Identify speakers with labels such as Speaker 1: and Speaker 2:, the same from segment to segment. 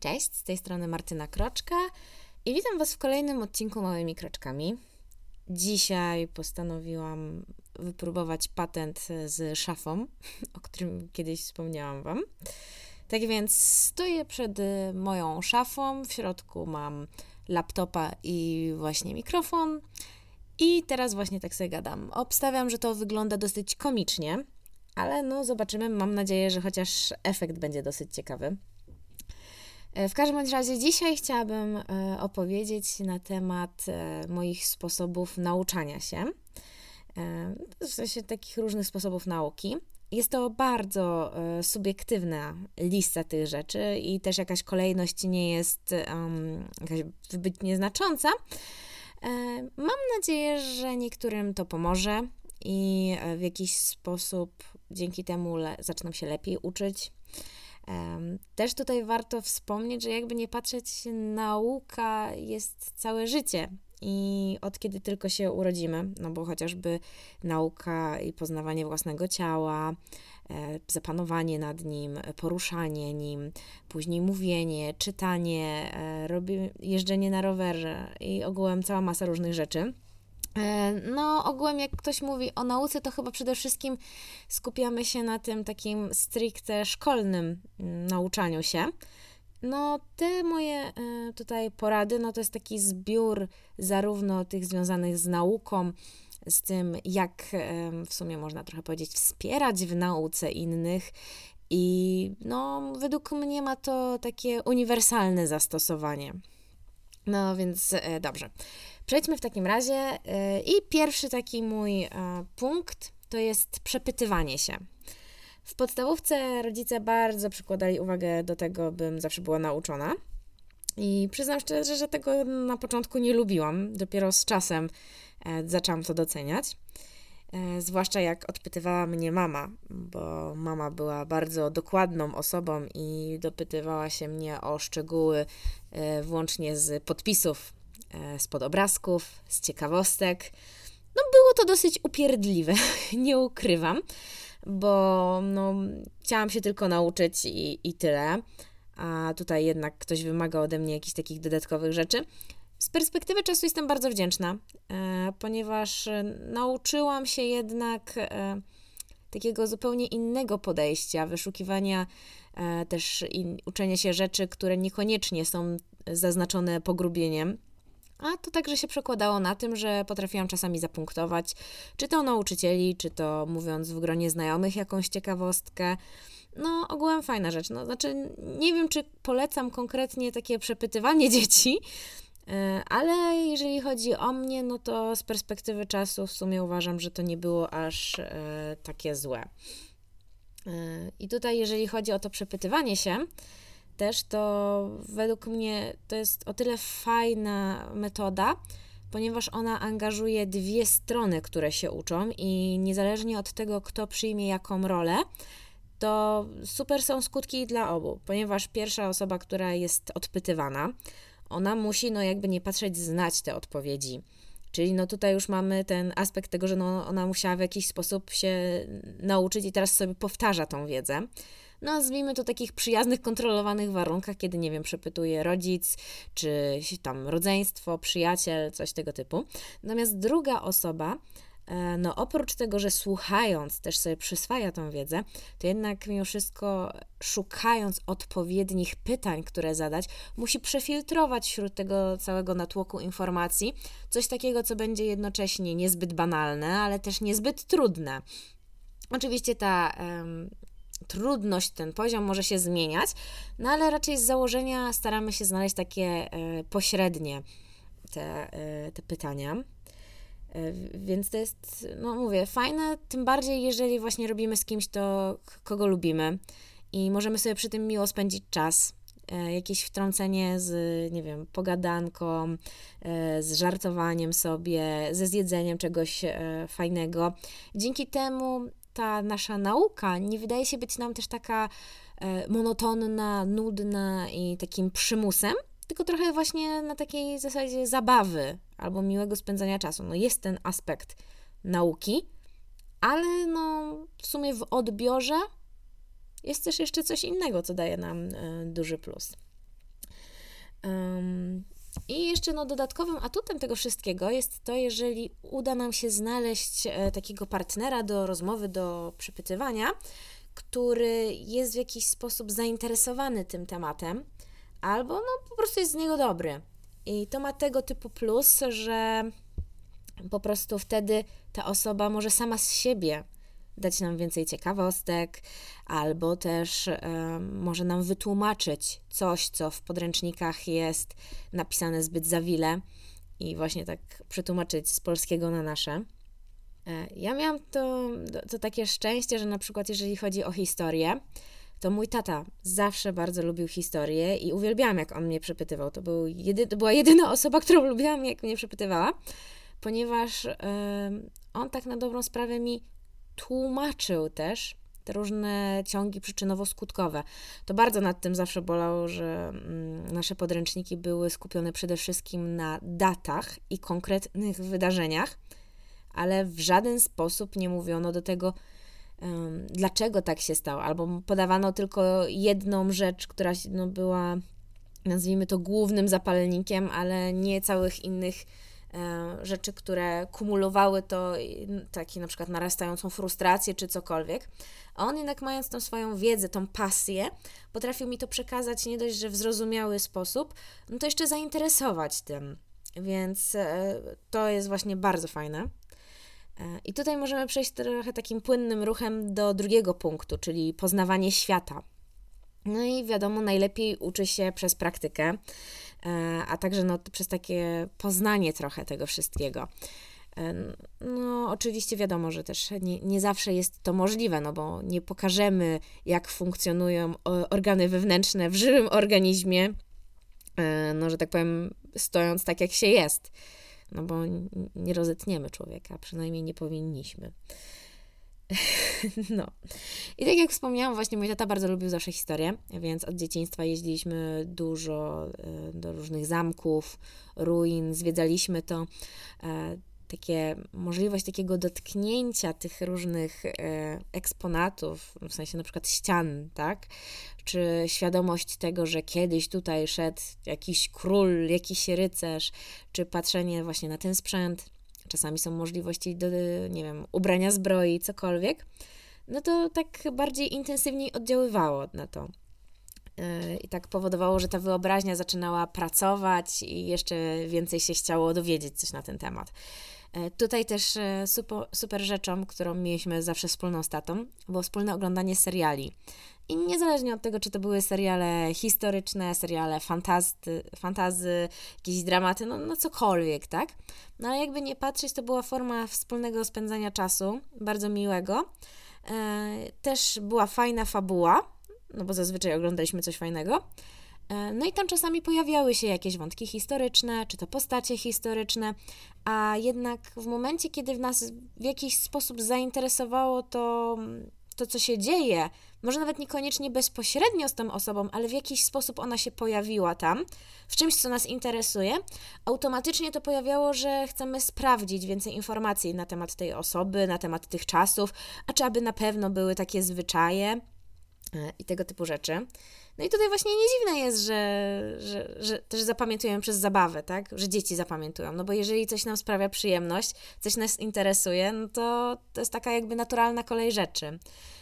Speaker 1: Cześć, z tej strony Martyna Kroczka i witam Was w kolejnym odcinku Małymi Kroczkami. Dzisiaj postanowiłam wypróbować patent z szafą, o którym kiedyś wspomniałam Wam. Tak więc stoję przed moją szafą, w środku mam laptopa i właśnie mikrofon. I teraz właśnie tak sobie gadam. Obstawiam, że to wygląda dosyć komicznie, ale no zobaczymy. Mam nadzieję, że chociaż efekt będzie dosyć ciekawy. E, w każdym razie dzisiaj chciałabym e, opowiedzieć na temat e, moich sposobów nauczania się, w sensie takich różnych sposobów nauki. Jest to bardzo subiektywna lista tych rzeczy i też jakaś kolejność nie jest um, jakaś wybitnie znacząca. Mam nadzieję, że niektórym to pomoże i w jakiś sposób dzięki temu zaczną się lepiej uczyć, też tutaj warto wspomnieć, że jakby nie patrzeć, nauka jest całe życie. I od kiedy tylko się urodzimy, no bo chociażby nauka i poznawanie własnego ciała, e, zapanowanie nad nim, poruszanie nim, później mówienie, czytanie, e, jeżdżenie na rowerze i ogółem cała masa różnych rzeczy no, ogółem, jak ktoś mówi o nauce, to chyba przede wszystkim skupiamy się na tym takim stricte szkolnym mm, nauczaniu się. No, te moje e, tutaj porady, no to jest taki zbiór zarówno tych związanych z nauką, z tym, jak w sumie można trochę powiedzieć, wspierać w nauce innych. I no, według mnie ma to takie uniwersalne zastosowanie. No więc e, dobrze. Przejdźmy w takim razie e, i pierwszy taki mój e, punkt to jest przepytywanie się. W podstawówce rodzice bardzo przykładali uwagę do tego, bym zawsze była nauczona. I przyznam szczerze, że tego na początku nie lubiłam. Dopiero z czasem zaczęłam to doceniać. Zwłaszcza jak odpytywała mnie mama, bo mama była bardzo dokładną osobą i dopytywała się mnie o szczegóły, włącznie z podpisów E, spod obrazków, z ciekawostek. No było to dosyć upierdliwe, nie ukrywam, bo no, chciałam się tylko nauczyć i, i tyle, a tutaj jednak ktoś wymaga ode mnie jakichś takich dodatkowych rzeczy. Z perspektywy czasu jestem bardzo wdzięczna, e, ponieważ nauczyłam się jednak e, takiego zupełnie innego podejścia, wyszukiwania e, też i uczenia się rzeczy, które niekoniecznie są zaznaczone pogrubieniem. A to także się przekładało na tym, że potrafiłam czasami zapunktować, czy to nauczycieli, czy to mówiąc w gronie znajomych jakąś ciekawostkę. No, ogółem fajna rzecz. No, znaczy, nie wiem, czy polecam konkretnie takie przepytywanie dzieci, e, ale jeżeli chodzi o mnie, no to z perspektywy czasu w sumie uważam, że to nie było aż e, takie złe. I tutaj, jeżeli chodzi o to przepytywanie się, też, to według mnie to jest o tyle fajna metoda, ponieważ ona angażuje dwie strony, które się uczą i niezależnie od tego, kto przyjmie jaką rolę, to super są skutki dla obu, ponieważ pierwsza osoba, która jest odpytywana, ona musi, no jakby nie patrzeć, znać te odpowiedzi. Czyli no tutaj już mamy ten aspekt tego, że no ona musiała w jakiś sposób się nauczyć i teraz sobie powtarza tą wiedzę nazwijmy to takich przyjaznych, kontrolowanych warunkach, kiedy, nie wiem, przepytuje rodzic, czy tam rodzeństwo, przyjaciel, coś tego typu. Natomiast druga osoba, no oprócz tego, że słuchając też sobie przyswaja tą wiedzę, to jednak mimo wszystko szukając odpowiednich pytań, które zadać, musi przefiltrować wśród tego całego natłoku informacji coś takiego, co będzie jednocześnie niezbyt banalne, ale też niezbyt trudne. Oczywiście ta trudność, ten poziom może się zmieniać, no ale raczej z założenia staramy się znaleźć takie e, pośrednie te, e, te pytania. E, więc to jest, no mówię, fajne, tym bardziej jeżeli właśnie robimy z kimś to, kogo lubimy i możemy sobie przy tym miło spędzić czas. Jakieś wtrącenie z, nie wiem, pogadanką, z żartowaniem sobie, ze zjedzeniem czegoś fajnego. Dzięki temu ta nasza nauka nie wydaje się być nam też taka e, monotonna, nudna i takim przymusem, tylko trochę właśnie na takiej zasadzie zabawy albo miłego spędzania czasu. No jest ten aspekt nauki, ale no w sumie w odbiorze jest też jeszcze coś innego, co daje nam e, duży plus. Um, I jeszcze no, dodatkowym atutem tego wszystkiego jest to, jeżeli uda nam się znaleźć e, takiego partnera do rozmowy, do przepytywania, który jest w jakiś sposób zainteresowany tym tematem, albo no, po prostu jest z niego dobry. I to ma tego typu plus, że po prostu wtedy ta osoba może sama z siebie dać nam więcej ciekawostek, albo też y, może nam wytłumaczyć coś, co w podręcznikach jest napisane zbyt zawile i właśnie tak przetłumaczyć z polskiego na nasze. E, ja miałam to, to takie szczęście, że na przykład jeżeli chodzi o historię, to mój tata zawsze bardzo lubił historię i uwielbiałam, jak on mnie przepytywał. To, był jedy, to była jedyna osoba, którą lubiłam, jak mnie przepytywała, ponieważ y, on tak na dobrą sprawę mi tłumaczył też te różne ciągi przyczynowo-skutkowe. To bardzo nad tym zawsze bolało, że mm, nasze podręczniki były skupione przede wszystkim na datach i konkretnych wydarzeniach, ale w żaden sposób nie mówiono do tego, dlaczego tak się stało, albo podawano tylko jedną rzecz, która no, była, nazwijmy to, głównym zapalnikiem, ale nie całych innych E, rzeczy, które kumulowały to, taki na przykład narastającą frustrację czy cokolwiek. A on jednak mając tą swoją wiedzę, tą pasję, potrafił mi to przekazać nie dość, że w zrozumiały sposób, no to jeszcze zainteresować tym. Więc e, to jest właśnie bardzo fajne. E, I tutaj możemy przejść trochę takim płynnym ruchem do drugiego punktu, czyli poznawanie świata. No i wiadomo, najlepiej uczy się przez praktykę. E, a także no, przez takie poznanie trochę tego wszystkiego. E, no, oczywiście wiadomo, że też nie, nie zawsze jest to możliwe, no bo nie pokażemy, jak funkcjonują organy wewnętrzne w żywym organizmie, no, że tak powiem, stojąc tak, jak się jest. No bo nie rozetniemy człowieka, przynajmniej nie powinniśmy. No. I tak jak wspomniałam, właśnie mój tata bardzo lubił zawsze historię, więc od dzieciństwa jeździliśmy dużo e, do różnych zamków, ruin, zwiedzaliśmy to. Takie, możliwość takiego dotknięcia tych różnych e, eksponatów, w sensie na przykład ścian, tak? Czy świadomość tego, że kiedyś tutaj szedł jakiś król, jakiś rycerz, czy patrzenie właśnie na ten sprzęt, czasami są możliwości do, nie wiem, ubrania zbroi, cokolwiek, no to tak bardziej intensywniej oddziaływało na to. E, I tak powodowało, że ta wyobraźnia zaczynała pracować i jeszcze więcej się chciało dowiedzieć coś na ten temat. E, tutaj też e, super, super rzeczą, którą mieliśmy zawsze wspólną z tatą, było wspólne oglądanie seriali. I niezależnie od tego, czy to były seriale historyczne, seriale fantazy, fantazy jakieś dramaty, no, no cokolwiek, tak? No ale jakby nie patrzeć, to była forma wspólnego spędzania czasu, bardzo miłego. E, też była fajna fabuła, no bo zazwyczaj oglądaliśmy coś fajnego. E, no i tam czasami pojawiały się jakieś wątki historyczne, czy to postacie historyczne, a jednak w momencie, kiedy w nas w jakiś sposób zainteresowało to, to co się dzieje, może nawet niekoniecznie bezpośrednio z tą osobą, ale w jakiś sposób ona się pojawiła tam, w czymś, co nas interesuje, automatycznie to pojawiało, że chcemy sprawdzić więcej informacji na temat tej osoby, na temat tych czasów, a czy aby na pewno były takie zwyczaje e, i tego typu rzeczy. No i tutaj właśnie nie dziwne jest, że, że, że też zapamiętujemy przez zabawę, tak? Że dzieci zapamiętują. No bo jeżeli coś nam sprawia przyjemność, coś nas interesuje, no to to jest taka jakby naturalna kolej rzeczy.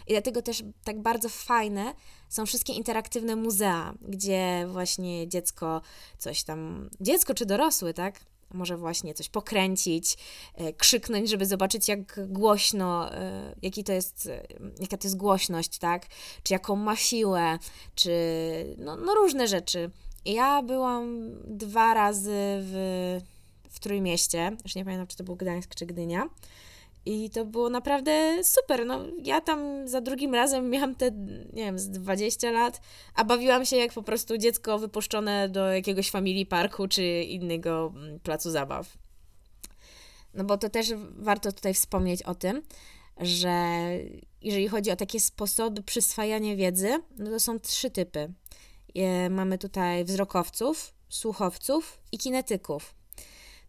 Speaker 1: I dlatego też tak bardzo fajne są wszystkie interaktywne muzea, gdzie właśnie dziecko coś tam, dziecko czy dorosły, tak? Może właśnie coś pokręcić, e, krzyknąć, żeby zobaczyć, jak głośno, e, jaki to jest, e, jaka to jest głośność, tak? Czy jaką ma siłę, czy no, no różne rzeczy. Ja byłam dwa razy w, w Trójmieście, już nie pamiętam, czy to był Gdańsk, czy Gdynia. I to było naprawdę super. No, ja tam za drugim razem miałam te, nie wiem, z 20 lat, a bawiłam się jak po prostu dziecko wypuszczone do jakiegoś family parku czy innego mm, placu zabaw. No bo to też warto tutaj wspomnieć o tym, że jeżeli chodzi o takie sposoby przyswajania wiedzy, no to są trzy typy. Mamy tutaj wzrokowców, słuchowców i kinetyków.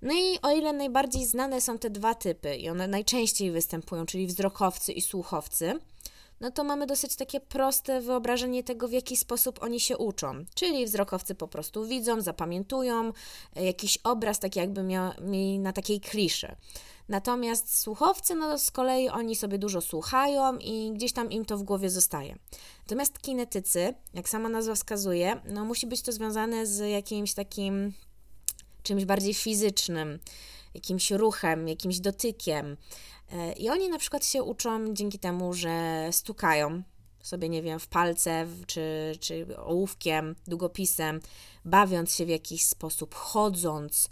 Speaker 1: No i o ile najbardziej znane są te dwa typy i one najczęściej występują, czyli wzrokowcy i słuchowcy, no to mamy dosyć takie proste wyobrażenie tego, w jaki sposób oni się uczą. Czyli wzrokowcy po prostu widzą, zapamiętują e, jakiś obraz, tak jakby mieli na takiej kliszy. Natomiast słuchowcy, no z kolei oni sobie dużo słuchają i gdzieś tam im to w głowie zostaje. Natomiast kinetycy, jak sama nazwa wskazuje, no musi być to związane z jakimś takim czymś bardziej fizycznym, jakimś ruchem, jakimś dotykiem. E, I oni na przykład się uczą dzięki temu, że stukają sobie, nie wiem, w palce, czy, czy ołówkiem, długopisem, bawiąc się w jakiś sposób, chodząc,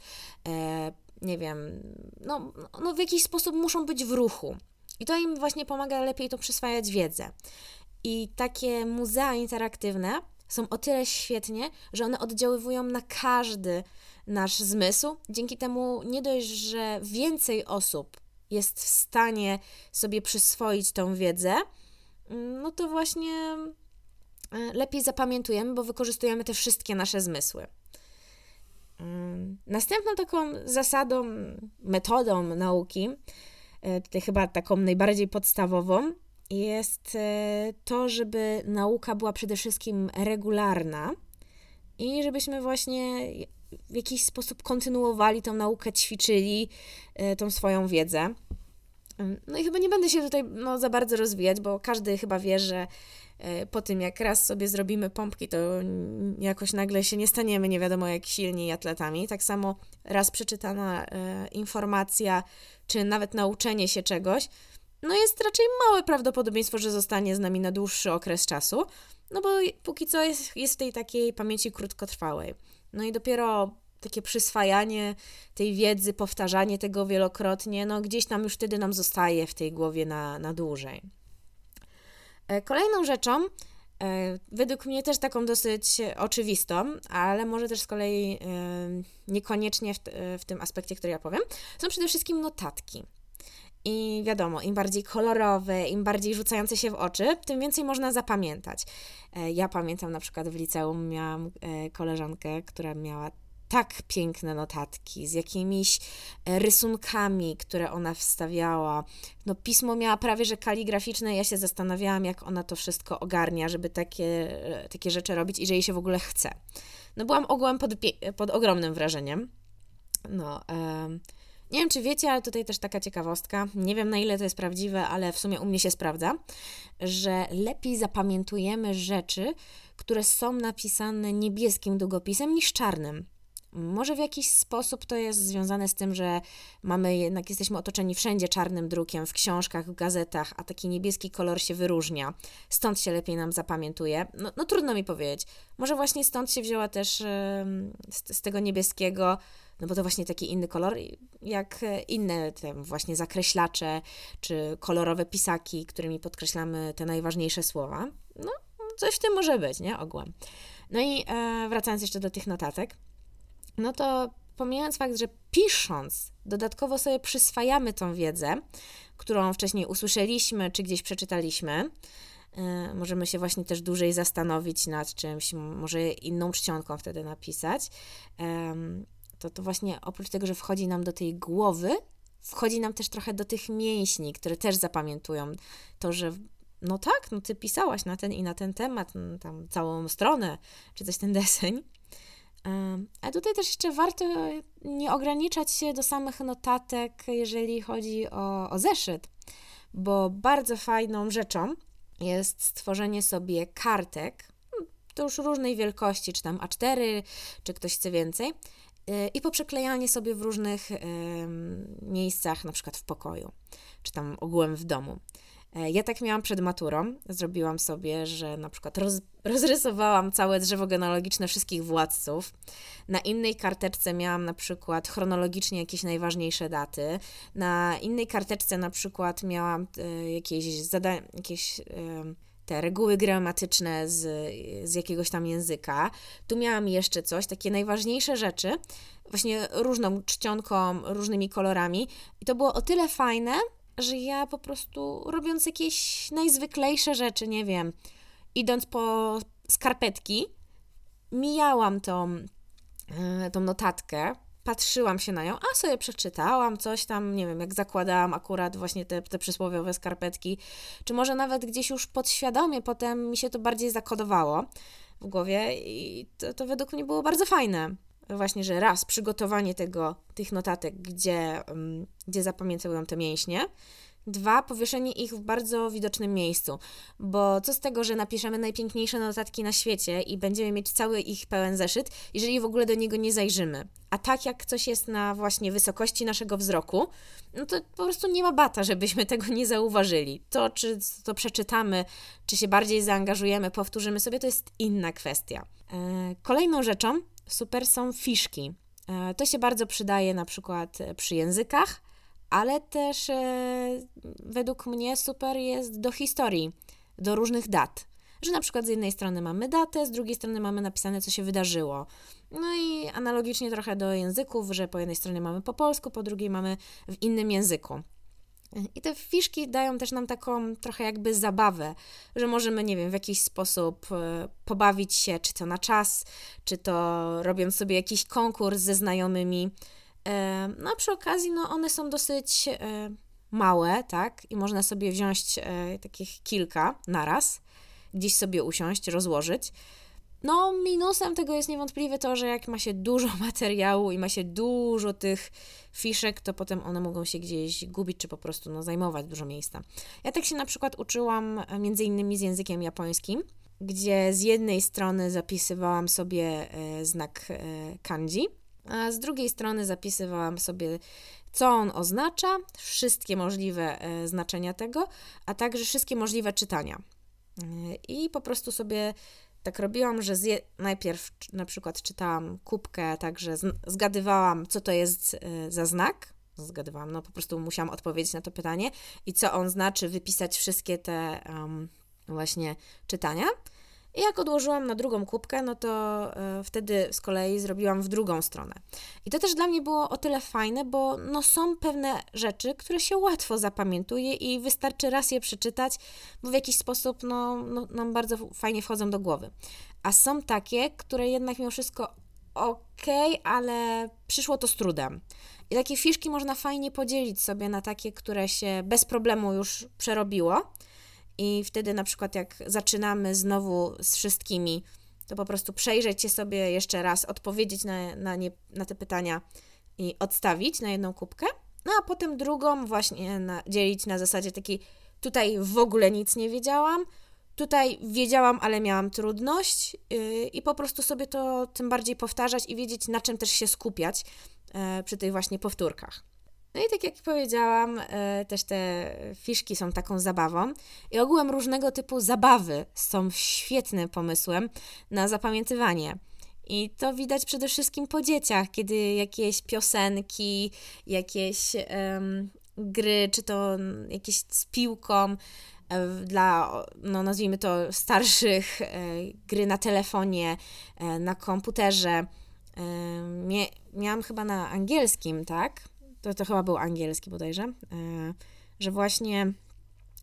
Speaker 1: e, nie wiem, no, no w jakiś sposób muszą być w ruchu. I to im właśnie pomaga lepiej to przyswajać wiedzę. I takie muzea interaktywne są o tyle świetnie, że one oddziaływują na każdy nasz zmysł. Dzięki temu nie dość, że więcej osób jest w stanie sobie przyswoić tą wiedzę, no to właśnie e, lepiej zapamiętujemy, bo wykorzystujemy te wszystkie nasze zmysły. Mm, następną taką zasadą, metodą nauki, e, tutaj chyba taką najbardziej podstawową, jest e, to, żeby nauka była przede wszystkim regularna i żebyśmy właśnie w jakiś sposób kontynuowali tą naukę, ćwiczyli e, tą swoją wiedzę. No i chyba nie będę się tutaj no, za bardzo rozwijać, bo każdy chyba wie, że e, po tym jak raz sobie zrobimy pompki, to jakoś nagle się nie staniemy nie wiadomo jak silni atletami. Tak samo raz przeczytana e, informacja, czy nawet nauczenie się czegoś, no jest raczej małe prawdopodobieństwo, że zostanie z nami na dłuższy okres czasu, no bo póki co jest, jest w tej takiej pamięci krótkotrwałej. No i dopiero takie przyswajanie tej wiedzy, powtarzanie tego wielokrotnie, no gdzieś tam już wtedy nam zostaje w tej głowie na, na dłużej. E, kolejną rzeczą, e, według mnie też taką dosyć oczywistą, ale może też z kolei e, niekoniecznie w, w tym aspekcie, który ja powiem, są przede wszystkim notatki. I wiadomo, im bardziej kolorowe, im bardziej rzucające się w oczy, tym więcej można zapamiętać. E, ja pamiętam na przykład w liceum miałam e, koleżankę, która miała tak piękne notatki z jakimiś e, rysunkami, które ona wstawiała. No, pismo miała prawie że kaligraficzne. Ja się zastanawiałam, jak ona to wszystko ogarnia, żeby takie, takie rzeczy robić i że jej się w ogóle chce. No, byłam ogółem pod, pod ogromnym wrażeniem. No, nie wiem, czy wiecie, ale tutaj też taka ciekawostka. Nie wiem, na ile to jest prawdziwe, ale w sumie u mnie się sprawdza, że lepiej zapamiętujemy rzeczy, które są napisane niebieskim długopisem niż czarnym. Może w jakiś sposób to jest związane z tym, że mamy jednak jesteśmy otoczeni wszędzie czarnym drukiem, w książkach, w gazetach, a taki niebieski kolor się wyróżnia. Stąd się lepiej nam zapamiętuje. No, no trudno mi powiedzieć. Może właśnie stąd się wzięła też z, z tego niebieskiego no bo to właśnie taki inny kolor, jak inne te właśnie zakreślacze, czy kolorowe pisaki, którymi podkreślamy te najważniejsze słowa. No, coś w tym może być, nie? Ogółem. No i e, wracając jeszcze do tych notatek, no to pomijając fakt, że pisząc, dodatkowo sobie przyswajamy tą wiedzę, którą wcześniej usłyszeliśmy, czy gdzieś przeczytaliśmy, e, możemy się właśnie też dłużej zastanowić nad czymś, może inną czcionką wtedy napisać to, to właśnie oprócz tego, że wchodzi nam do tej głowy, wchodzi nam też trochę do tych mięśni, które też zapamiętują to, że no tak, no ty pisałaś na ten i na ten temat, no, tam całą stronę, czy coś ten deseń. A tutaj też jeszcze warto nie ograniczać się do samych notatek, jeżeli chodzi o, o zeszyt, bo bardzo fajną rzeczą jest stworzenie sobie kartek, to już różnej wielkości, czy tam A4, czy ktoś chce więcej, i poprzeklejanie sobie w różnych miejscach, na przykład w pokoju, czy tam ogółem w domu. E, ja tak miałam przed maturą. Zrobiłam sobie, że na przykład roz, rozrysowałam całe drzewo genealogiczne wszystkich władców. Na innej karteczce miałam na przykład chronologicznie jakieś najważniejsze daty. Na innej karteczce na przykład miałam e, jakieś zadania, jakieś te reguły gramatyczne z, z jakiegoś tam języka. Tu miałam jeszcze coś, takie najważniejsze rzeczy, właśnie różną czcionką, różnymi kolorami. I to było o tyle fajne, że ja po prostu robiąc jakieś najzwyklejsze rzeczy, nie wiem, idąc po skarpetki, mijałam tą, e, tą notatkę patrzyłam się na nią, a sobie przeczytałam coś tam, nie wiem, jak zakładałam akurat właśnie te, te przysłowiowe skarpetki, czy może nawet gdzieś już podświadomie potem mi się to bardziej zakodowało w głowie i to, to według mnie było bardzo fajne. Właśnie, że raz przygotowanie tego, tych notatek, gdzie, um, gdzie zapamiętują te mięśnie, Dwa, powieszenie ich w bardzo widocznym miejscu, bo co z tego, że napiszemy najpiękniejsze notatki na świecie i będziemy mieć cały ich pełen zeszyt, jeżeli w ogóle do niego nie zajrzymy. A tak jak coś jest na właśnie wysokości naszego wzroku, no to po prostu nie ma bata, żebyśmy tego nie zauważyli. To, czy to przeczytamy, czy się bardziej zaangażujemy, powtórzymy sobie, to jest inna kwestia. E, kolejną rzeczą super są fiszki. E, to się bardzo przydaje na przykład przy językach, ale też e, według mnie super jest do historii, do różnych dat. Że na przykład z jednej strony mamy datę, z drugiej strony mamy napisane, co się wydarzyło. No i analogicznie trochę do języków, że po jednej stronie mamy po polsku, po drugiej mamy w innym języku. I te fiszki dają też nam taką trochę jakby zabawę, że możemy, nie wiem, w jakiś sposób e, pobawić się, czy to na czas, czy to robiąc sobie jakiś konkurs ze znajomymi. No a przy okazji, no one są dosyć e, małe, tak? I można sobie wziąć e, takich kilka naraz, gdzieś sobie usiąść, rozłożyć. No, minusem tego jest niewątpliwie to, że jak ma się dużo materiału i ma się dużo tych fiszek, to potem one mogą się gdzieś gubić, czy po prostu no, zajmować dużo miejsca. Ja tak się na przykład uczyłam e, między innymi z językiem japońskim, gdzie z jednej strony zapisywałam sobie znak kanji, a z drugiej strony zapisywałam sobie, co on oznacza, wszystkie możliwe e, znaczenia tego, a także wszystkie możliwe czytania. E, I po prostu sobie tak robiłam, że zje, najpierw na przykład czytałam kubkę, także zgadywałam, co to jest e, za znak. Zgadywałam, no po prostu musiałam odpowiedzieć na to pytanie i co on znaczy, wypisać wszystkie te um, właśnie czytania. I jak odłożyłam na drugą kubkę, no to e, wtedy z kolei zrobiłam w drugą stronę. I to też dla mnie było o tyle fajne, bo no są pewne rzeczy, które się łatwo zapamiętuje i wystarczy raz je przeczytać, bo w jakiś sposób no, no, nam bardzo fajnie wchodzą do głowy. A są takie, które jednak mimo wszystko ok, ale przyszło to z trudem. I takie fiszki można fajnie podzielić sobie na takie, które się bez problemu już przerobiło i wtedy na przykład jak zaczynamy znowu z wszystkimi, to po prostu przejrzeć je sobie jeszcze raz, odpowiedzieć na, na, nie, na te pytania i odstawić na jedną kubkę, no a potem drugą właśnie na, dzielić na zasadzie takiej, tutaj w ogóle nic nie wiedziałam, tutaj wiedziałam, ale miałam trudność yy, i po prostu sobie to tym bardziej powtarzać i wiedzieć, na czym też się skupiać yy, przy tych właśnie powtórkach. No i tak jak powiedziałam, e, też te fiszki są taką zabawą i ogółem różnego typu zabawy są świetnym pomysłem na zapamiętywanie. I to widać przede wszystkim po dzieciach, kiedy jakieś piosenki, jakieś um, gry, czy to jakieś z piłką, e, dla, no nazwijmy to, starszych, e, gry na telefonie, na komputerze. miałam chyba na angielskim, tak? To, to chyba był angielski bodajże, e, że właśnie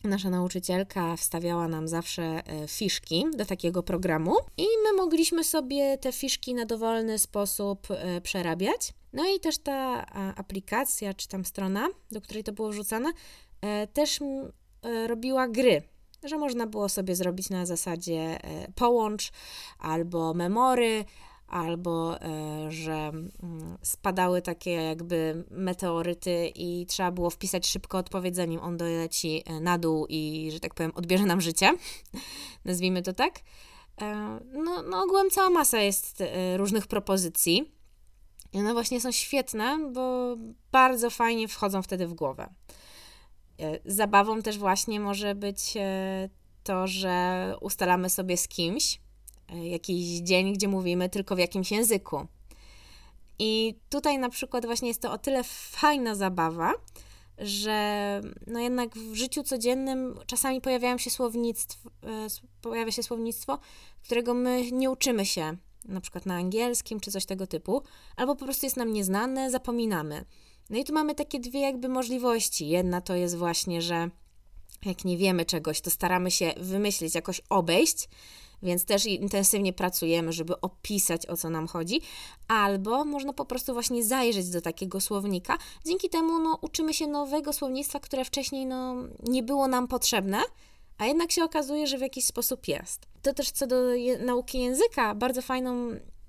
Speaker 1: nasza nauczycielka wstawiała nam zawsze e, fiszki do takiego programu i my mogliśmy sobie te fiszki na dowolny sposób e, przerabiać. No i też ta aplikacja, czy tam strona, do której to było wrzucane, też robiła gry, że można było sobie zrobić na zasadzie połącz albo memory, albo e, że mm, spadały takie jakby meteoryty i trzeba było wpisać szybko odpowiedź, zanim on doleci e, na dół i, że tak powiem, odbierze nam życie. Nazwijmy to tak. E, no, no ogółem cała masa jest różnych propozycji. I one właśnie są świetne, bo bardzo fajnie wchodzą wtedy w głowę. Zabawą też właśnie może być to, że ustalamy sobie z kimś, jakiś dzień, gdzie mówimy tylko w jakimś języku. I tutaj na przykład właśnie jest to o tyle fajna zabawa, że no jednak w życiu codziennym czasami pojawiają się słownictwo, e, pojawia się słownictwo, którego my nie uczymy się, na przykład na angielskim czy coś tego typu, albo po prostu jest nam nieznane, zapominamy. No i tu mamy takie dwie jakby możliwości. Jedna to jest właśnie, że jak nie wiemy czegoś, to staramy się wymyślić, jakoś obejść, więc też intensywnie pracujemy, żeby opisać o co nam chodzi, albo można po prostu właśnie zajrzeć do takiego słownika. Dzięki temu no, uczymy się nowego słownictwa, które wcześniej no, nie było nam potrzebne, a jednak się okazuje, że w jakiś sposób jest. To też co do je nauki języka, bardzo fajną,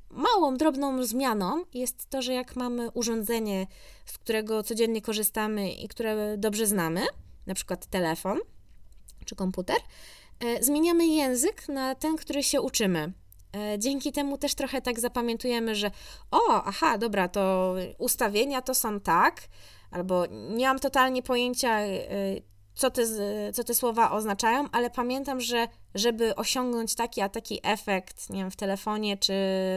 Speaker 1: małą, drobną zmianą jest to, że jak mamy urządzenie, z którego codziennie korzystamy i które dobrze znamy, na przykład telefon czy komputer, e, zmieniamy język na ten, który się uczymy. E, dzięki temu też trochę tak zapamiętujemy, że o, aha, dobra, to ustawienia to są tak, albo nie mam totalnie pojęcia, e, co te, co te słowa oznaczają, ale pamiętam, że żeby osiągnąć taki a taki efekt, nie wiem, w telefonie czy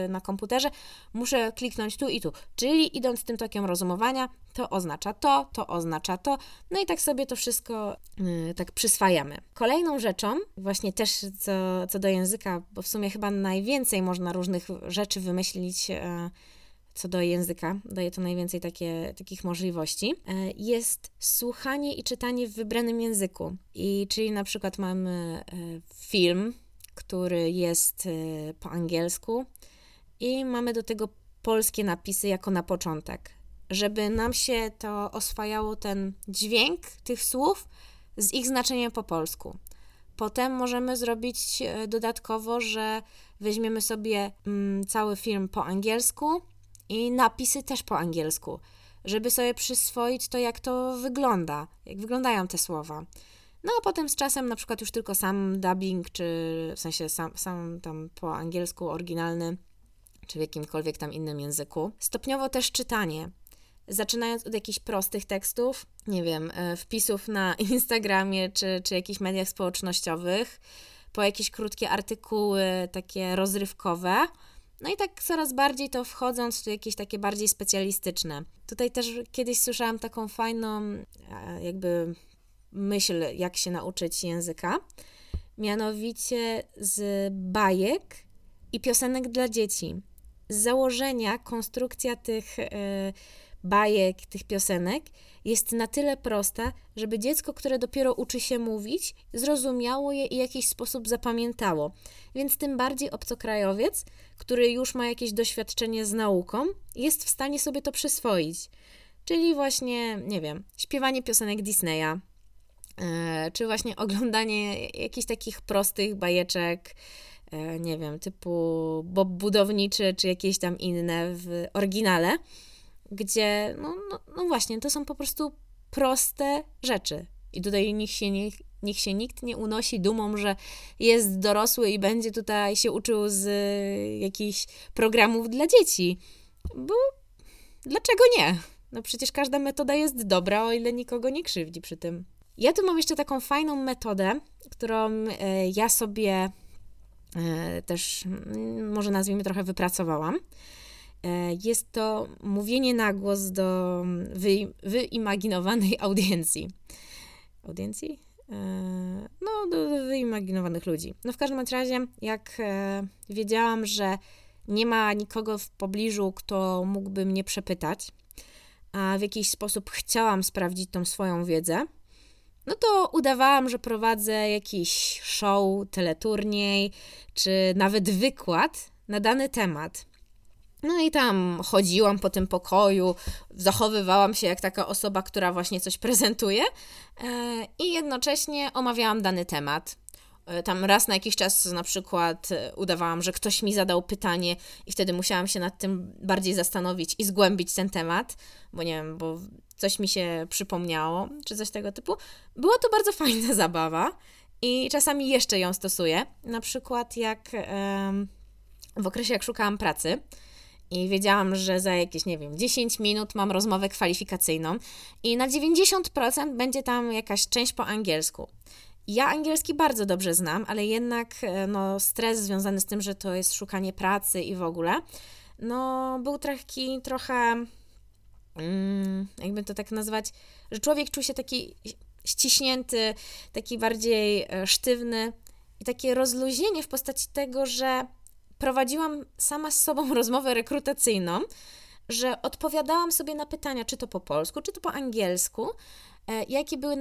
Speaker 1: na komputerze, muszę kliknąć tu i tu. Czyli idąc tym tokiem rozumowania, to oznacza to, to oznacza to, no i tak sobie to wszystko yy, tak przyswajamy. Kolejną rzeczą, właśnie też co, co do języka, bo w sumie chyba najwięcej można różnych rzeczy wymyślić. Yy, co do języka, daje to najwięcej takie, takich możliwości, e, jest słuchanie i czytanie w wybranym języku. I czyli na przykład mamy e, film, który jest e, po angielsku i mamy do tego polskie napisy jako na początek. Żeby nam się to oswajało ten dźwięk tych słów z ich znaczeniem po polsku. Potem możemy zrobić dodatkowo, że weźmiemy sobie mm, cały film po angielsku, i napisy też po angielsku, żeby sobie przyswoić to, jak to wygląda, jak wyglądają te słowa. No a potem z czasem na przykład już tylko sam dubbing, czy w sensie sam, sam tam po angielsku oryginalny, czy w jakimkolwiek tam innym języku. Stopniowo też czytanie. Zaczynając od jakichś prostych tekstów, nie wiem, e, wpisów na Instagramie czy, czy jakichś mediach społecznościowych, po jakieś krótkie artykuły, takie rozrywkowe, no i tak coraz bardziej to wchodząc w jakieś takie bardziej specjalistyczne. Tutaj też kiedyś słyszałam taką fajną e, jakby myśl, jak się nauczyć języka. Mianowicie z bajek i piosenek dla dzieci. Z założenia konstrukcja tych yy, bajek, tych piosenek jest na tyle prosta, żeby dziecko, które dopiero uczy się mówić, zrozumiało je i w jakiś sposób zapamiętało. Więc tym bardziej obcokrajowiec, który już ma jakieś doświadczenie z nauką, jest w stanie sobie to przyswoić. Czyli właśnie, nie wiem, śpiewanie piosenek Disneya, e, czy właśnie oglądanie jakichś takich prostych bajeczek, e, nie wiem, typu Bob Budowniczy, czy jakieś tam inne w oryginale gdzie, no, no, no właśnie, to są po prostu proste rzeczy. I tutaj niech się, niech, niech się nikt nie unosi dumą, że jest dorosły i będzie tutaj się uczył z jakichś programów dla dzieci. Bo dlaczego nie? No przecież każda metoda jest dobra, o ile nikogo nie krzywdzi przy tym. Ja tu mam jeszcze taką fajną metodę, którą e, ja sobie e, też, może nazwijmy, trochę wypracowałam. E, jest to mówienie na głos do wy, wyimaginowanej audiencji. Audiencji? E, no, do, do wyimaginowanych ludzi. No, w każdym razie, jak e, wiedziałam, że nie ma nikogo w pobliżu, kto mógłby mnie przepytać, a w jakiś sposób chciałam sprawdzić tą swoją wiedzę, no to udawałam, że prowadzę jakiś show, teleturniej, czy nawet wykład na dany temat. No i tam chodziłam po tym pokoju, zachowywałam się jak taka osoba, która właśnie coś prezentuje e, i jednocześnie omawiałam dany temat. E, tam raz na jakiś czas na przykład e, udawałam, że ktoś mi zadał pytanie i wtedy musiałam się nad tym bardziej zastanowić i zgłębić ten temat, bo nie wiem, bo coś mi się przypomniało, czy coś tego typu. Była to bardzo fajna zabawa i czasami jeszcze ją stosuję. Na przykład jak w okresie, jak szukałam pracy, i wiedziałam, że za jakieś, nie wiem, 10 minut mam rozmowę kwalifikacyjną i na 90% będzie tam jakaś część po angielsku. Ja angielski bardzo dobrze znam, ale jednak e, no, stres związany z tym, że to jest szukanie pracy i w ogóle, no był taki trochę, mm, jakby to tak nazwać, że człowiek czuł się taki ściśnięty, taki bardziej e, sztywny i takie rozluźnienie w postaci tego, że prowadziłam sama z sobą rozmowę rekrutacyjną, że odpowiadałam sobie na pytania, czy to po polsku, czy to po angielsku, e, jakie były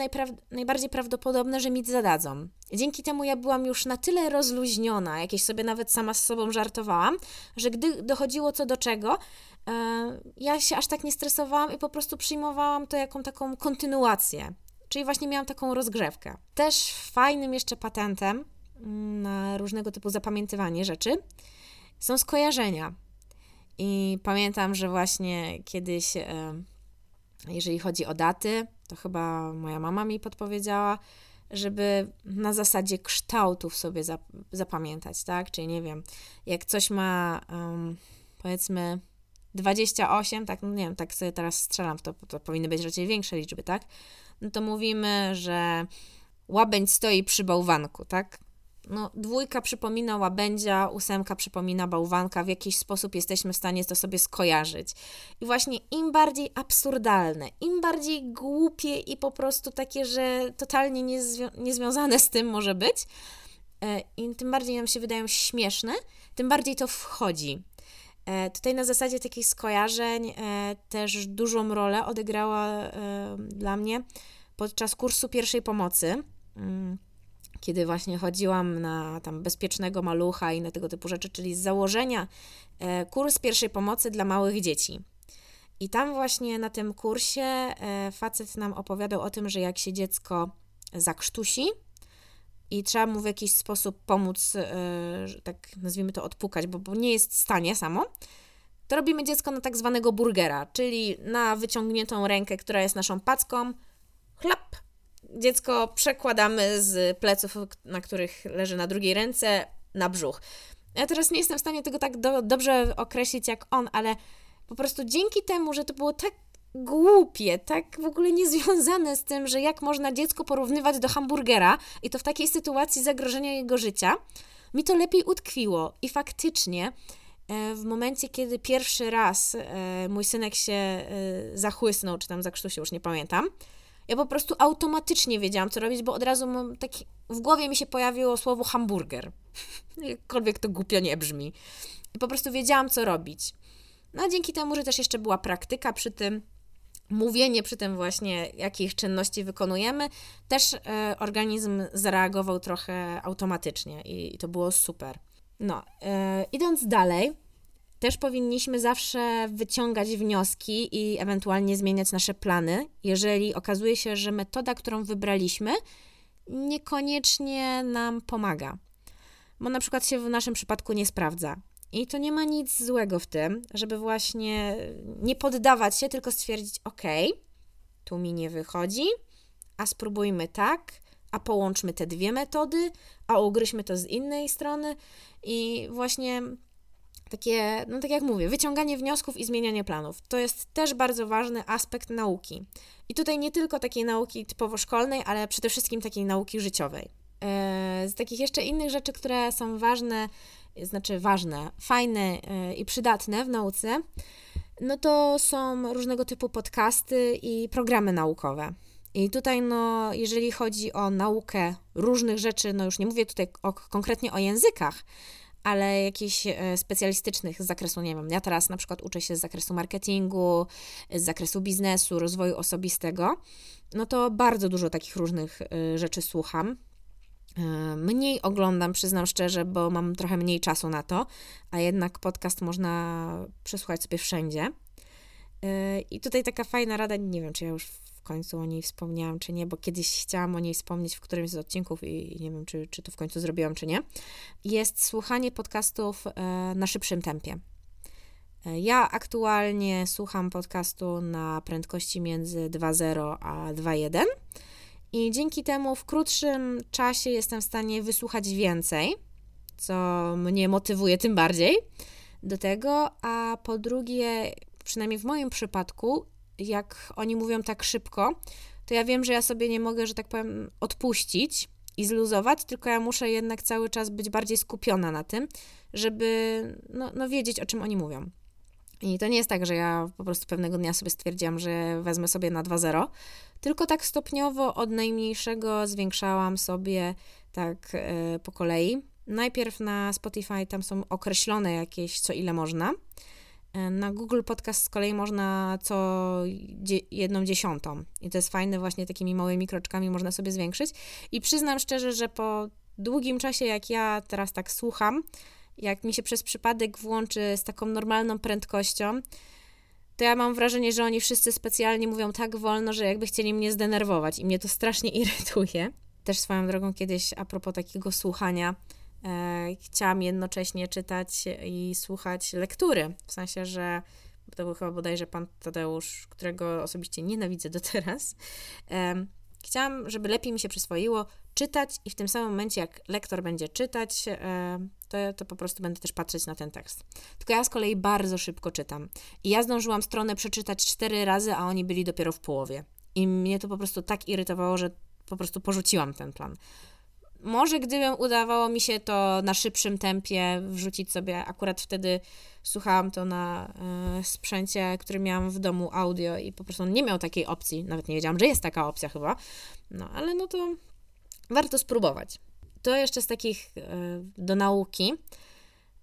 Speaker 1: najbardziej prawdopodobne, że mi zadadzą. Dzięki temu ja byłam już na tyle rozluźniona, jakieś sobie nawet sama z sobą żartowałam, że gdy dochodziło co do czego, e, ja się aż tak nie stresowałam i po prostu przyjmowałam to jaką taką kontynuację. Czyli właśnie miałam taką rozgrzewkę. Też fajnym jeszcze patentem na różnego typu zapamiętywanie rzeczy są skojarzenia. I pamiętam, że właśnie kiedyś, e, jeżeli chodzi o daty, to chyba moja mama mi podpowiedziała, żeby na zasadzie kształtów sobie zapamiętać, tak? Czyli nie wiem, jak coś ma powiedzmy 28, tak, no nie wiem, tak sobie teraz strzelam to, to powinny być raczej większe liczby, tak? No to mówimy, że łabędź stoi przy bałwanku, tak? No, dwójka przypomina łabędzia, ósemka przypomina bałwanka, w jakiś sposób jesteśmy w stanie to sobie skojarzyć. I właśnie im bardziej absurdalne, im bardziej głupie i po prostu takie, że totalnie niezwią- niezwiązane z tym może być, e, i tym bardziej nam się wydają śmieszne, tym bardziej to wchodzi. E, tutaj na zasadzie takich skojarzeń e, też dużą rolę odegrała dla mnie podczas kursu pierwszej pomocy. Kiedy właśnie chodziłam na tam bezpiecznego malucha i na tego typu rzeczy, czyli z założenia e, kurs pierwszej pomocy dla małych dzieci. I tam właśnie na tym kursie e, facet nam opowiadał o tym, że jak się dziecko zakrztusi i trzeba mu w jakiś sposób pomóc, e, tak nazwijmy to, odpukać, bo, bo nie jest w stanie samo, to robimy dziecko na tak zwanego burgera, czyli na wyciągniętą rękę, która jest naszą packą, chlap, dziecko przekładamy z pleców, na których leży na drugiej ręce, na brzuch. Ja teraz nie jestem w stanie tego tak do, dobrze określić jak on, ale po prostu dzięki temu, że to było tak głupie, tak w ogóle niezwiązane z tym, że jak można dziecko porównywać do hamburgera i to w takiej sytuacji zagrożenia jego życia, mi to lepiej utkwiło. I faktycznie e, w momencie, kiedy pierwszy raz e, mój synek się e, zachłysnął, czy tam zakrztusił, już nie pamiętam, ja po prostu automatycznie wiedziałam, co robić, bo od razu mam taki, w głowie mi się pojawiło słowo hamburger. Jakkolwiek to głupio nie brzmi. I po prostu wiedziałam, co robić. No a dzięki temu, że też jeszcze była praktyka przy tym, mówienie przy tym właśnie, jakich czynności wykonujemy, też e, organizm zareagował trochę automatycznie i, i to było super. No, e, idąc dalej, też powinniśmy zawsze wyciągać wnioski i ewentualnie zmieniać nasze plany, jeżeli okazuje się, że metoda, którą wybraliśmy, niekoniecznie nam pomaga. Bo na przykład się w naszym przypadku nie sprawdza. I to nie ma nic złego w tym, żeby właśnie nie poddawać się, tylko stwierdzić: OK, tu mi nie wychodzi, a spróbujmy tak, a połączmy te dwie metody, a ugryźmy to z innej strony. I właśnie takie, no tak jak mówię, wyciąganie wniosków i zmienianie planów. To jest też bardzo ważny aspekt nauki. I tutaj nie tylko takiej nauki typowo szkolnej, ale przede wszystkim takiej nauki życiowej. E, z takich jeszcze innych rzeczy, które są ważne, znaczy ważne, fajne e, i przydatne w nauce, no to są różnego typu podcasty i programy naukowe. I tutaj, no, jeżeli chodzi o naukę różnych rzeczy, no już nie mówię tutaj o, konkretnie o językach, ale jakichś e, specjalistycznych z zakresu, nie wiem, ja teraz na przykład uczę się z zakresu marketingu, z zakresu biznesu, rozwoju osobistego, no to bardzo dużo takich różnych e, rzeczy słucham. E, mniej oglądam, przyznam szczerze, bo mam trochę mniej czasu na to, a jednak podcast można przesłuchać sobie wszędzie. I tutaj taka fajna rada, nie wiem, czy ja już końcu o niej wspomniałam, czy nie, bo kiedyś chciałam o niej wspomnieć w którymś z odcinków i, nie wiem, czy, czy to w końcu zrobiłam, czy nie, jest słuchanie podcastów e, na szybszym tempie. E, ja aktualnie słucham podcastu na prędkości między 2.0 a 2.1 i dzięki temu w krótszym czasie jestem w stanie wysłuchać więcej, co mnie motywuje tym bardziej do tego, a po drugie, przynajmniej w moim przypadku, jak oni mówią tak szybko, to ja wiem, że ja sobie nie mogę, że tak powiem, odpuścić i zluzować, tylko ja muszę jednak cały czas być bardziej skupiona na tym, żeby no, no wiedzieć, o czym oni mówią. I to nie jest tak, że ja po prostu pewnego dnia sobie stwierdziłam, że wezmę sobie na 2.0, tylko tak stopniowo od najmniejszego zwiększałam sobie tak yy, po kolei. Najpierw na Spotify tam są określone jakieś, co ile można. Na Google Podcast z kolei można co jedną dziesiątą. I to jest fajne, właśnie takimi małymi kroczkami można sobie zwiększyć. I przyznam szczerze, że po długim czasie, jak ja teraz tak słucham, jak mi się przez przypadek włączy z taką normalną prędkością, to ja mam wrażenie, że oni wszyscy specjalnie mówią tak wolno, że jakby chcieli mnie zdenerwować i mnie to strasznie irytuje. Też swoją drogą kiedyś a propos takiego słuchania, chciałam jednocześnie czytać i słuchać lektury, w sensie, że to był chyba bodajże pan Tadeusz, którego osobiście nienawidzę do teraz. E, chciałam, żeby lepiej mi się przyswoiło czytać i w tym samym momencie, jak lektor będzie czytać, e, to, to po prostu będę też patrzeć na ten tekst. Tylko ja z kolei bardzo szybko czytam. I ja zdążyłam stronę przeczytać cztery razy, a oni byli dopiero w połowie. I mnie to po prostu tak irytowało, że po prostu porzuciłam ten plan. Może gdybym udawało mi się to na szybszym tempie wrzucić sobie, akurat wtedy słuchałam to na y, sprzęcie, który miałam w domu audio i po prostu nie miał takiej opcji, nawet nie wiedziałam, że jest taka opcja chyba, no ale no to warto spróbować. To jeszcze z takich y, do nauki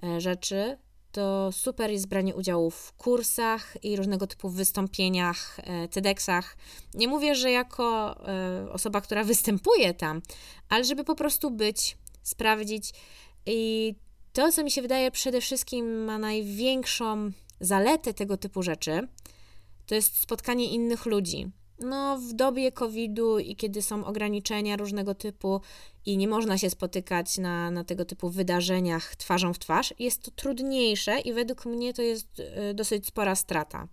Speaker 1: y, rzeczy, to super jest branie udziału w kursach i różnego typu wystąpieniach, e, TEDxach. Nie mówię, że jako e, osoba, która występuje tam, ale żeby po prostu być, sprawdzić. I to, co mi się wydaje przede wszystkim ma największą zaletę tego typu rzeczy, to jest spotkanie innych ludzi. No, w dobie COVID-u i kiedy są ograniczenia różnego typu i nie można się spotykać na, na tego typu wydarzeniach twarzą w twarz, jest to trudniejsze i według mnie to jest y, dosyć spora strata,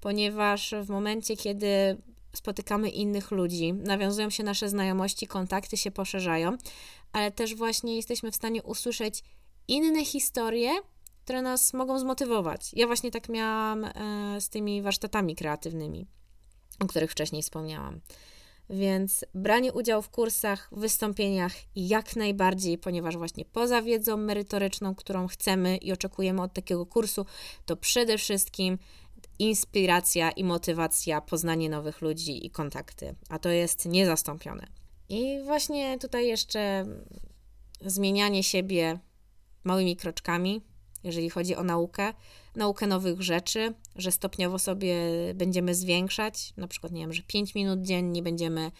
Speaker 1: ponieważ w momencie, kiedy spotykamy innych ludzi, nawiązują się nasze znajomości, kontakty się poszerzają, ale też właśnie jesteśmy w stanie usłyszeć inne historie, które nas mogą zmotywować. Ja właśnie tak miałam e, z tymi warsztatami kreatywnymi o których wcześniej wspomniałam. Więc branie udziału w kursach, wystąpieniach jak najbardziej, ponieważ właśnie poza wiedzą merytoryczną, którą chcemy i oczekujemy od takiego kursu, to przede wszystkim inspiracja i motywacja, poznanie nowych ludzi i kontakty, a to jest niezastąpione. I właśnie tutaj jeszcze zmienianie siebie małymi kroczkami, jeżeli chodzi o naukę, naukę nowych rzeczy, że stopniowo sobie będziemy zwiększać, na przykład, nie wiem, że 5 minut dziennie będziemy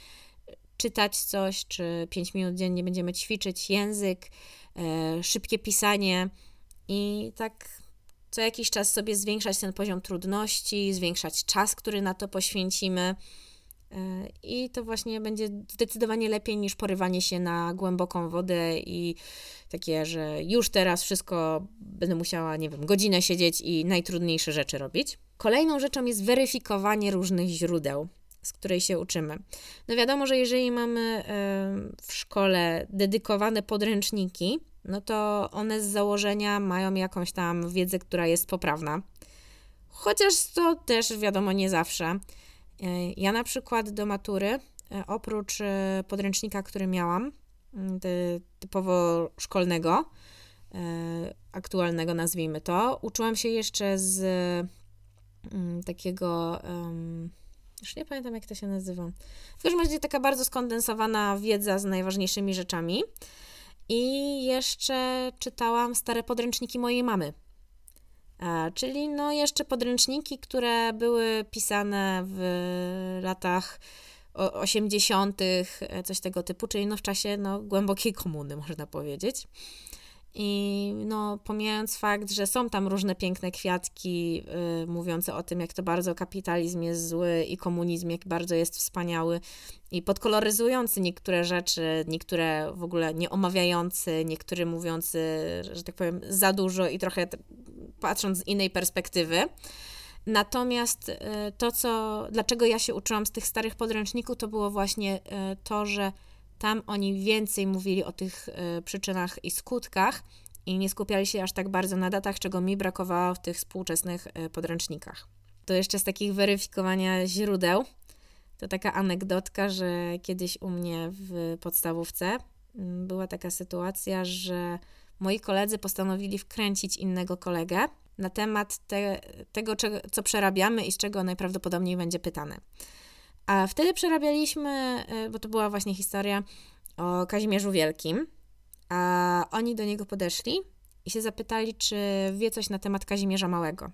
Speaker 1: czytać coś, czy 5 minut dziennie będziemy ćwiczyć język, e, szybkie pisanie i tak co jakiś czas sobie zwiększać ten poziom trudności, zwiększać czas, który na to poświęcimy. I to właśnie będzie zdecydowanie lepiej niż porywanie się na głęboką wodę i takie, że już teraz wszystko będę musiała, nie wiem, godzinę siedzieć i najtrudniejsze rzeczy robić. Kolejną rzeczą jest weryfikowanie różnych źródeł, z której się uczymy. No wiadomo, że jeżeli mamy w szkole dedykowane podręczniki, no to one z założenia mają jakąś tam wiedzę, która jest poprawna. Chociaż to też wiadomo nie zawsze. E, ja na przykład do matury, e, oprócz e, podręcznika, który miałam, mm, typowo szkolnego, aktualnego nazwijmy to, uczyłam się jeszcze z mm, takiego, już nie pamiętam jak to się nazywa. W każdym razie taka bardzo skondensowana wiedza z najważniejszymi rzeczami. I jeszcze czytałam stare podręczniki mojej mamy czyli no jeszcze podręczniki, które były pisane w latach 80., e, coś tego typu, czyli no w czasie no, głębokiej komuny, można powiedzieć. I no, pomijając fakt, że są tam różne piękne kwiatki y, mówiące o tym, jak to bardzo kapitalizm jest zły i komunizm jak bardzo jest wspaniały i podkoloryzujący niektóre rzeczy, niektóre w ogóle nie omawiający, niektóre mówiący, że tak powiem, za dużo i trochę patrząc z innej perspektywy. Natomiast y, to, co, dlaczego ja się uczyłam z tych starych podręczników, to było właśnie y, to, że tam oni więcej mówili o tych y, przyczynach i skutkach i nie skupiali się aż tak bardzo na datach, czego mi brakowało w tych współczesnych podręcznikach. To jeszcze z takich weryfikowania źródeł, to taka anegdotka, że kiedyś u mnie w podstawówce mm, była taka sytuacja, że moi koledzy postanowili wkręcić innego kolegę na temat te, tego, co przerabiamy i z czego najprawdopodobniej będzie pytane. A wtedy przerabialiśmy, e, bo to była właśnie historia o Kazimierzu Wielkim, a oni do niego podeszli i się zapytali, czy wie coś na temat Kazimierza Małego.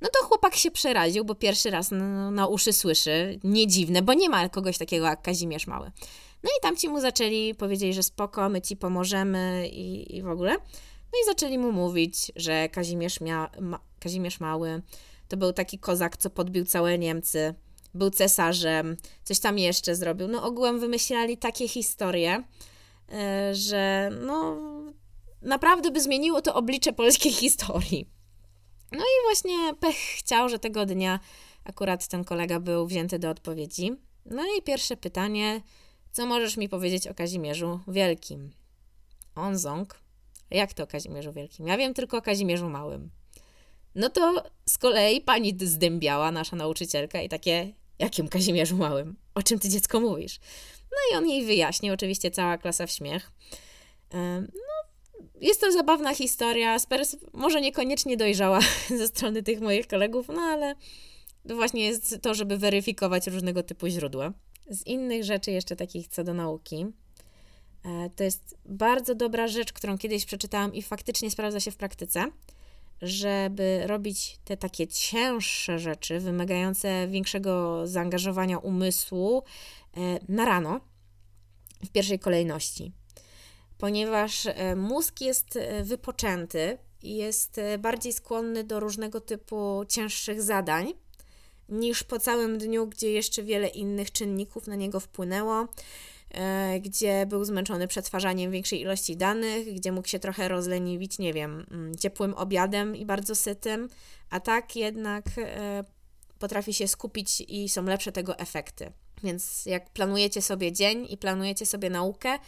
Speaker 1: No to chłopak się przeraził, bo pierwszy raz na, na uszy słyszy. Nie dziwne, bo nie ma kogoś takiego jak Kazimierz Mały. No i tam ci mu zaczęli powiedzieć, że spoko, my ci pomożemy i, i w ogóle. No i zaczęli mu mówić, że Kazimierz, mia, ma, Kazimierz Mały to był taki kozak, co podbił całe Niemcy, był cesarzem, coś tam jeszcze zrobił. No ogółem wymyślali takie historie, e, że no naprawdę by zmieniło to oblicze polskiej historii. No i właśnie pech chciał, że tego dnia akurat ten kolega był wzięty do odpowiedzi. No i pierwsze pytanie, co możesz mi powiedzieć o Kazimierzu Wielkim? On ząg. Jak to o Kazimierzu Wielkim? Ja wiem tylko o Kazimierzu Małym. No to z kolei pani zdębiała, nasza nauczycielka, i takie, jakim Kazimierzu Małym? O czym ty dziecko mówisz? No i on jej wyjaśnił, oczywiście cała klasa w śmiech. No, jest to zabawna historia, może niekoniecznie dojrzała ze strony tych moich kolegów, no ale właśnie jest to, żeby weryfikować różnego typu źródła. Z innych rzeczy jeszcze takich co do nauki, e, to jest bardzo dobra rzecz, którą kiedyś przeczytałam i faktycznie sprawdza się w praktyce, żeby robić te takie cięższe rzeczy, wymagające większego zaangażowania umysłu e, na rano, w pierwszej kolejności. Ponieważ e, mózg jest wypoczęty i jest bardziej skłonny do różnego typu cięższych zadań niż po całym dniu, gdzie jeszcze wiele innych czynników na niego wpłynęło, e, gdzie był zmęczony przetwarzaniem większej ilości danych, gdzie mógł się trochę rozleniwić, nie wiem, mm, ciepłym obiadem i bardzo sytym, a tak jednak e, potrafi się skupić i są lepsze tego efekty. Więc jak planujecie sobie dzień i planujecie sobie naukę,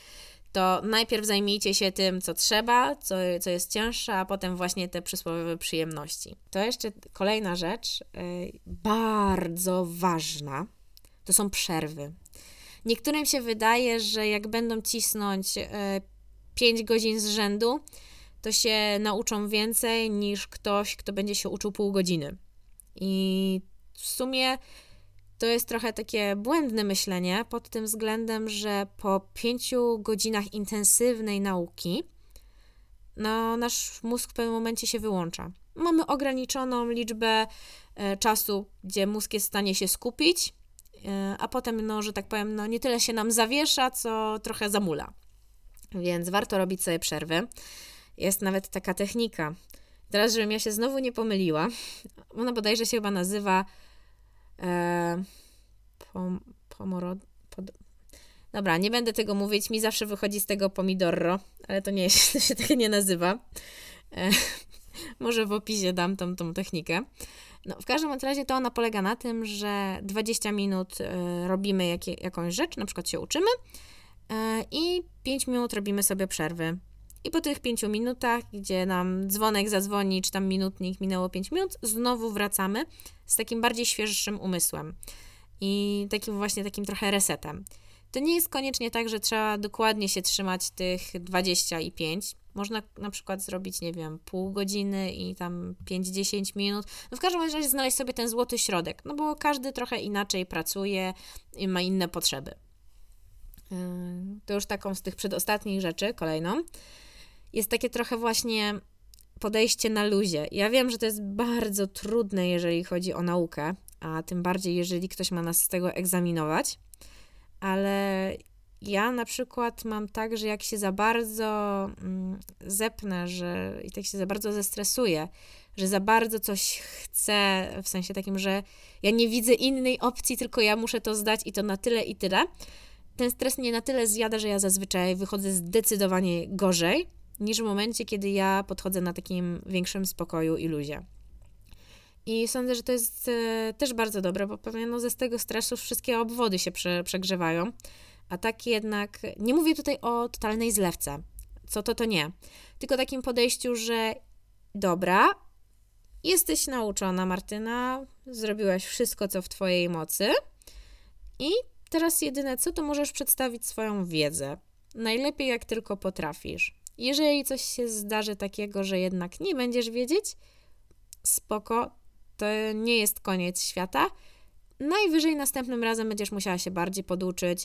Speaker 1: to najpierw zajmijcie się tym, co trzeba, co, co jest cięższe, a potem właśnie te przysłowiowe przyjemności. To jeszcze kolejna rzecz, yy, bardzo ważna, to są przerwy. Niektórym się wydaje, że jak będą cisnąć yy, 5 godzin z rzędu, to się nauczą więcej niż ktoś, kto będzie się uczył pół godziny. I w sumie to jest trochę takie błędne myślenie pod tym względem, że po pięciu godzinach intensywnej nauki no, nasz mózg w pewnym momencie się wyłącza. Mamy ograniczoną liczbę e, czasu, gdzie mózg jest w stanie się skupić, e, a potem, no, że tak powiem, no, nie tyle się nam zawiesza, co trochę zamula. Więc warto robić sobie przerwy. Jest nawet taka technika. Teraz, żebym ja się znowu nie pomyliła, ona bodajże się chyba nazywa E, pom, pomoro, pod... Dobra, nie będę tego mówić, mi zawsze wychodzi z tego pomidorro, ale to nie jest, to się tak nie nazywa. E, może w opisie dam tą, tą technikę. No, w każdym razie to ona polega na tym, że 20 minut e, robimy jakie, jakąś rzecz, na przykład się uczymy e, i 5 minut robimy sobie przerwy. I po tych 5 minutach, gdzie nam dzwonek zadzwoni, czy tam minutnik minęło 5 minut, znowu wracamy z takim bardziej świeższym umysłem i takim właśnie takim trochę resetem. To nie jest koniecznie tak, że trzeba dokładnie się trzymać tych 25. Można na przykład zrobić, nie wiem, pół godziny i tam 5-10 minut. No w każdym razie znaleźć sobie ten złoty środek, no bo każdy trochę inaczej pracuje i ma inne potrzeby. Yy, to już taką z tych przedostatnich rzeczy, kolejną, jest takie trochę właśnie podejście na luzie. Ja wiem, że to jest bardzo trudne, jeżeli chodzi o naukę, a tym bardziej, jeżeli ktoś ma nas z tego egzaminować, ale ja na przykład mam tak, że jak się za bardzo mm, zepnę, że i tak się za bardzo zestresuję, że za bardzo coś chcę, w sensie takim, że ja nie widzę innej opcji, tylko ja muszę to zdać i to na tyle i tyle. Ten stres mnie na tyle zjada, że ja zazwyczaj wychodzę zdecydowanie gorzej niż w momencie, kiedy ja podchodzę na takim większym spokoju i luzie. I sądzę, że to jest e, też bardzo dobre, bo pewnie no, ze z tego stresu wszystkie obwody się prze, przegrzewają. A tak jednak, nie mówię tutaj o totalnej zlewce, co to to nie, tylko takim podejściu, że dobra, jesteś nauczona, Martyna, zrobiłaś wszystko, co w Twojej mocy, i teraz jedyne co, to możesz przedstawić swoją wiedzę. Najlepiej jak tylko potrafisz. Jeżeli coś się zdarzy takiego, że jednak nie będziesz wiedzieć, spoko, to nie jest koniec świata. Najwyżej następnym razem będziesz musiała się bardziej poduczyć,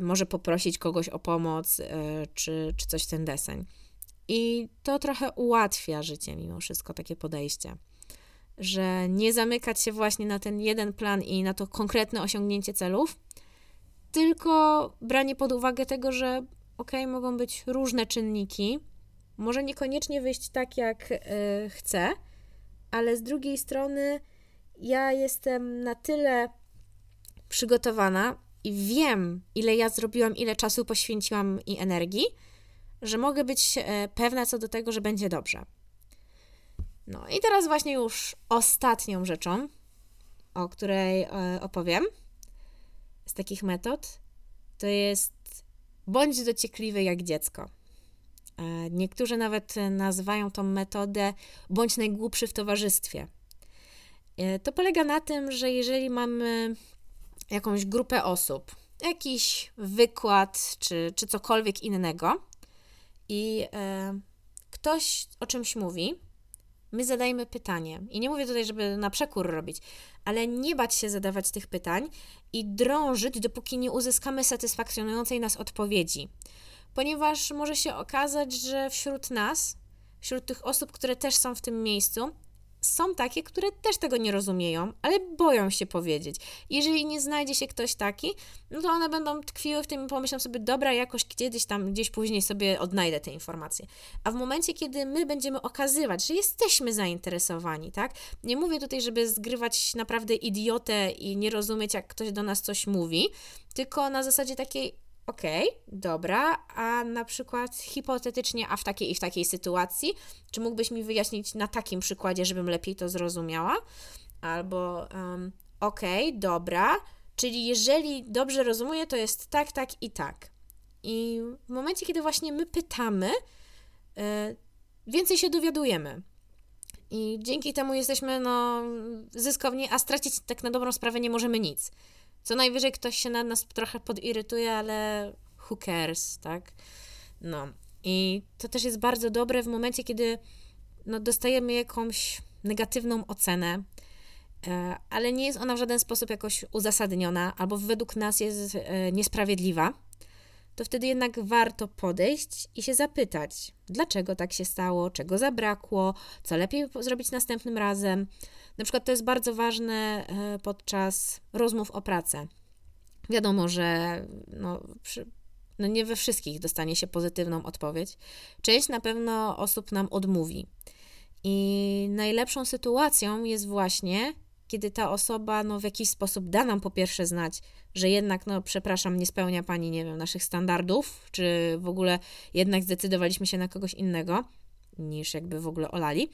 Speaker 1: może poprosić kogoś o pomoc, yy, czy, czy coś ten deseń. I to trochę ułatwia życie mimo wszystko, takie podejście. że nie zamykać się właśnie na ten jeden plan i na to konkretne osiągnięcie celów, tylko branie pod uwagę tego, że ok, mogą być różne czynniki, może niekoniecznie wyjść tak, jak yy, chcę, ale z drugiej strony ja jestem na tyle przygotowana i wiem, ile ja zrobiłam, ile czasu poświęciłam i energii, że mogę być e, pewna co do tego, że będzie dobrze. No i teraz właśnie już ostatnią rzeczą, o której e, opowiem z takich metod, to jest bądź dociekliwy jak dziecko. E, niektórzy nawet nazywają tą metodę bądź najgłupszy w towarzystwie. To polega na tym, że jeżeli mamy jakąś grupę osób, jakiś wykład czy, czy cokolwiek innego i e, ktoś o czymś mówi, my zadajemy pytanie. I nie mówię tutaj, żeby na przekór robić, ale nie bać się zadawać tych pytań i drążyć, dopóki nie uzyskamy satysfakcjonującej nas odpowiedzi. Ponieważ może się okazać, że wśród nas, wśród tych osób, które też są w tym miejscu, są takie, które też tego nie rozumieją, ale boją się powiedzieć. Jeżeli nie znajdzie się ktoś taki, no to one będą tkwiły w tym i pomyślą sobie, dobra, jakoś kiedyś tam, gdzieś później sobie odnajdę te informacje. A w momencie, kiedy my będziemy okazywać, że jesteśmy zainteresowani, tak? Nie mówię tutaj, żeby zgrywać naprawdę idiotę i nie rozumieć, jak ktoś do nas coś mówi, tylko na zasadzie takiej, Okej, okay, dobra, a na przykład hipotetycznie, a w takiej i w takiej sytuacji, czy mógłbyś mi wyjaśnić na takim przykładzie, żebym lepiej to zrozumiała? Albo um, okej, okay, dobra, czyli jeżeli dobrze rozumuję, to jest tak, tak i tak. I w momencie, kiedy właśnie my pytamy, yy, więcej się dowiadujemy. I dzięki temu jesteśmy no, zyskowni, a stracić tak na dobrą sprawę nie możemy nic. Co najwyżej ktoś się na nas trochę podirytuje, ale who cares, tak? No. I to też jest bardzo dobre w momencie, kiedy no, dostajemy jakąś negatywną ocenę, e, ale nie jest ona w żaden sposób jakoś uzasadniona, albo według nas jest e, niesprawiedliwa, to wtedy jednak warto podejść i się zapytać, dlaczego tak się stało, czego zabrakło, co lepiej zrobić następnym razem. Na przykład to jest bardzo ważne e, podczas rozmów o pracę. Wiadomo, że no, przy, no nie we wszystkich dostanie się pozytywną odpowiedź. Część na pewno osób nam odmówi. I najlepszą sytuacją jest właśnie, kiedy ta osoba no, w jakiś sposób da nam po pierwsze znać, że jednak, no przepraszam, nie spełnia pani, nie wiem, naszych standardów, czy w ogóle jednak zdecydowaliśmy się na kogoś innego, niż jakby w ogóle olali,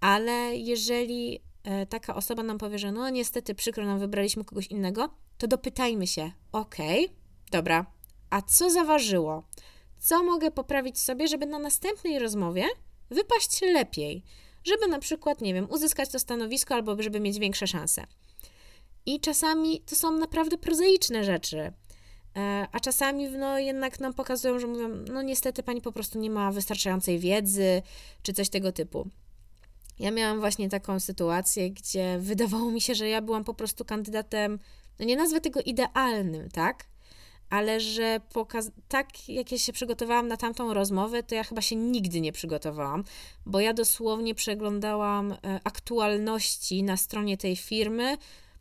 Speaker 1: ale jeżeli E, taka osoba nam powie, że no niestety przykro nam wybraliśmy kogoś innego, to dopytajmy się, okej, okay, dobra, a co zaważyło? Co mogę poprawić sobie, żeby na następnej rozmowie wypaść lepiej? Żeby na przykład, nie wiem, uzyskać to stanowisko albo żeby mieć większe szanse. I czasami to są naprawdę prozaiczne rzeczy. E, a czasami no, jednak nam pokazują, że mówią, no niestety pani po prostu nie ma wystarczającej wiedzy, czy coś tego typu. Ja miałam właśnie taką sytuację, gdzie wydawało mi się, że ja byłam po prostu kandydatem, no nie nazwę tego idealnym, tak? Ale że tak jak ja się przygotowałam na tamtą rozmowę, to ja chyba się nigdy nie przygotowałam, bo ja dosłownie przeglądałam e, aktualności na stronie tej firmy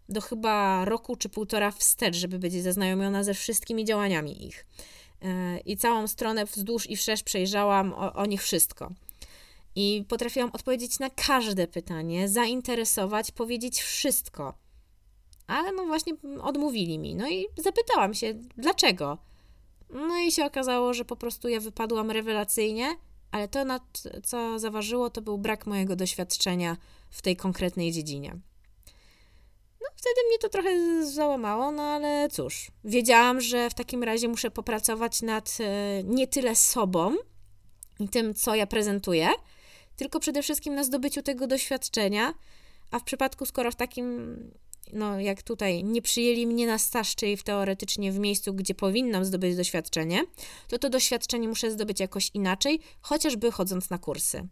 Speaker 1: do chyba roku czy półtora wstecz, żeby być zaznajomiona ze wszystkimi działaniami ich. E, I całą stronę wzdłuż i wszerz przejrzałam o, o nich wszystko i potrafiłam odpowiedzieć na każde pytanie, zainteresować, powiedzieć wszystko. Ale no właśnie odmówili mi. No i zapytałam się, dlaczego? No i się okazało, że po prostu ja wypadłam rewelacyjnie, ale to, na co zaważyło, to był brak mojego doświadczenia w tej konkretnej dziedzinie. No, wtedy mnie to trochę załamało, no ale cóż, wiedziałam, że w takim razie muszę popracować nad e, nie tyle sobą i tym, co ja prezentuję, tylko przede wszystkim na zdobyciu tego doświadczenia, a w przypadku, skoro w takim, no jak tutaj, nie przyjęli mnie na staż, czyli w teoretycznie w miejscu, gdzie powinnam zdobyć doświadczenie, to to doświadczenie muszę zdobyć jakoś inaczej, chociażby chodząc na kursy.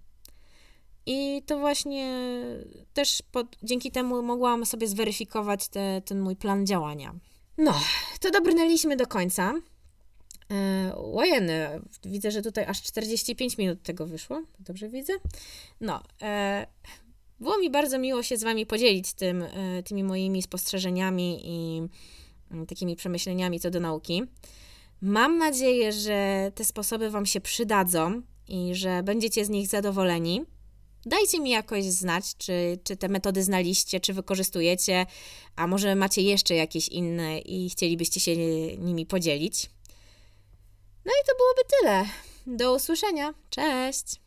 Speaker 1: I to właśnie też pod, dzięki temu mogłam sobie zweryfikować te, ten mój plan działania. No, to dobrnęliśmy do końca. E, łajeny. Widzę, że tutaj aż 45 minut tego wyszło. Dobrze widzę? No. E, Było mi bardzo miło się z Wami podzielić tym, e, tymi moimi spostrzeżeniami i mm, takimi przemyśleniami co do nauki. Mam nadzieję, że te sposoby Wam się przydadzą i że będziecie z nich zadowoleni. Dajcie mi jakoś znać, czy, czy te metody znaliście, czy wykorzystujecie, a może macie jeszcze jakieś inne i chcielibyście się nimi podzielić. No i to byłoby tyle. Do usłyszenia. Cześć!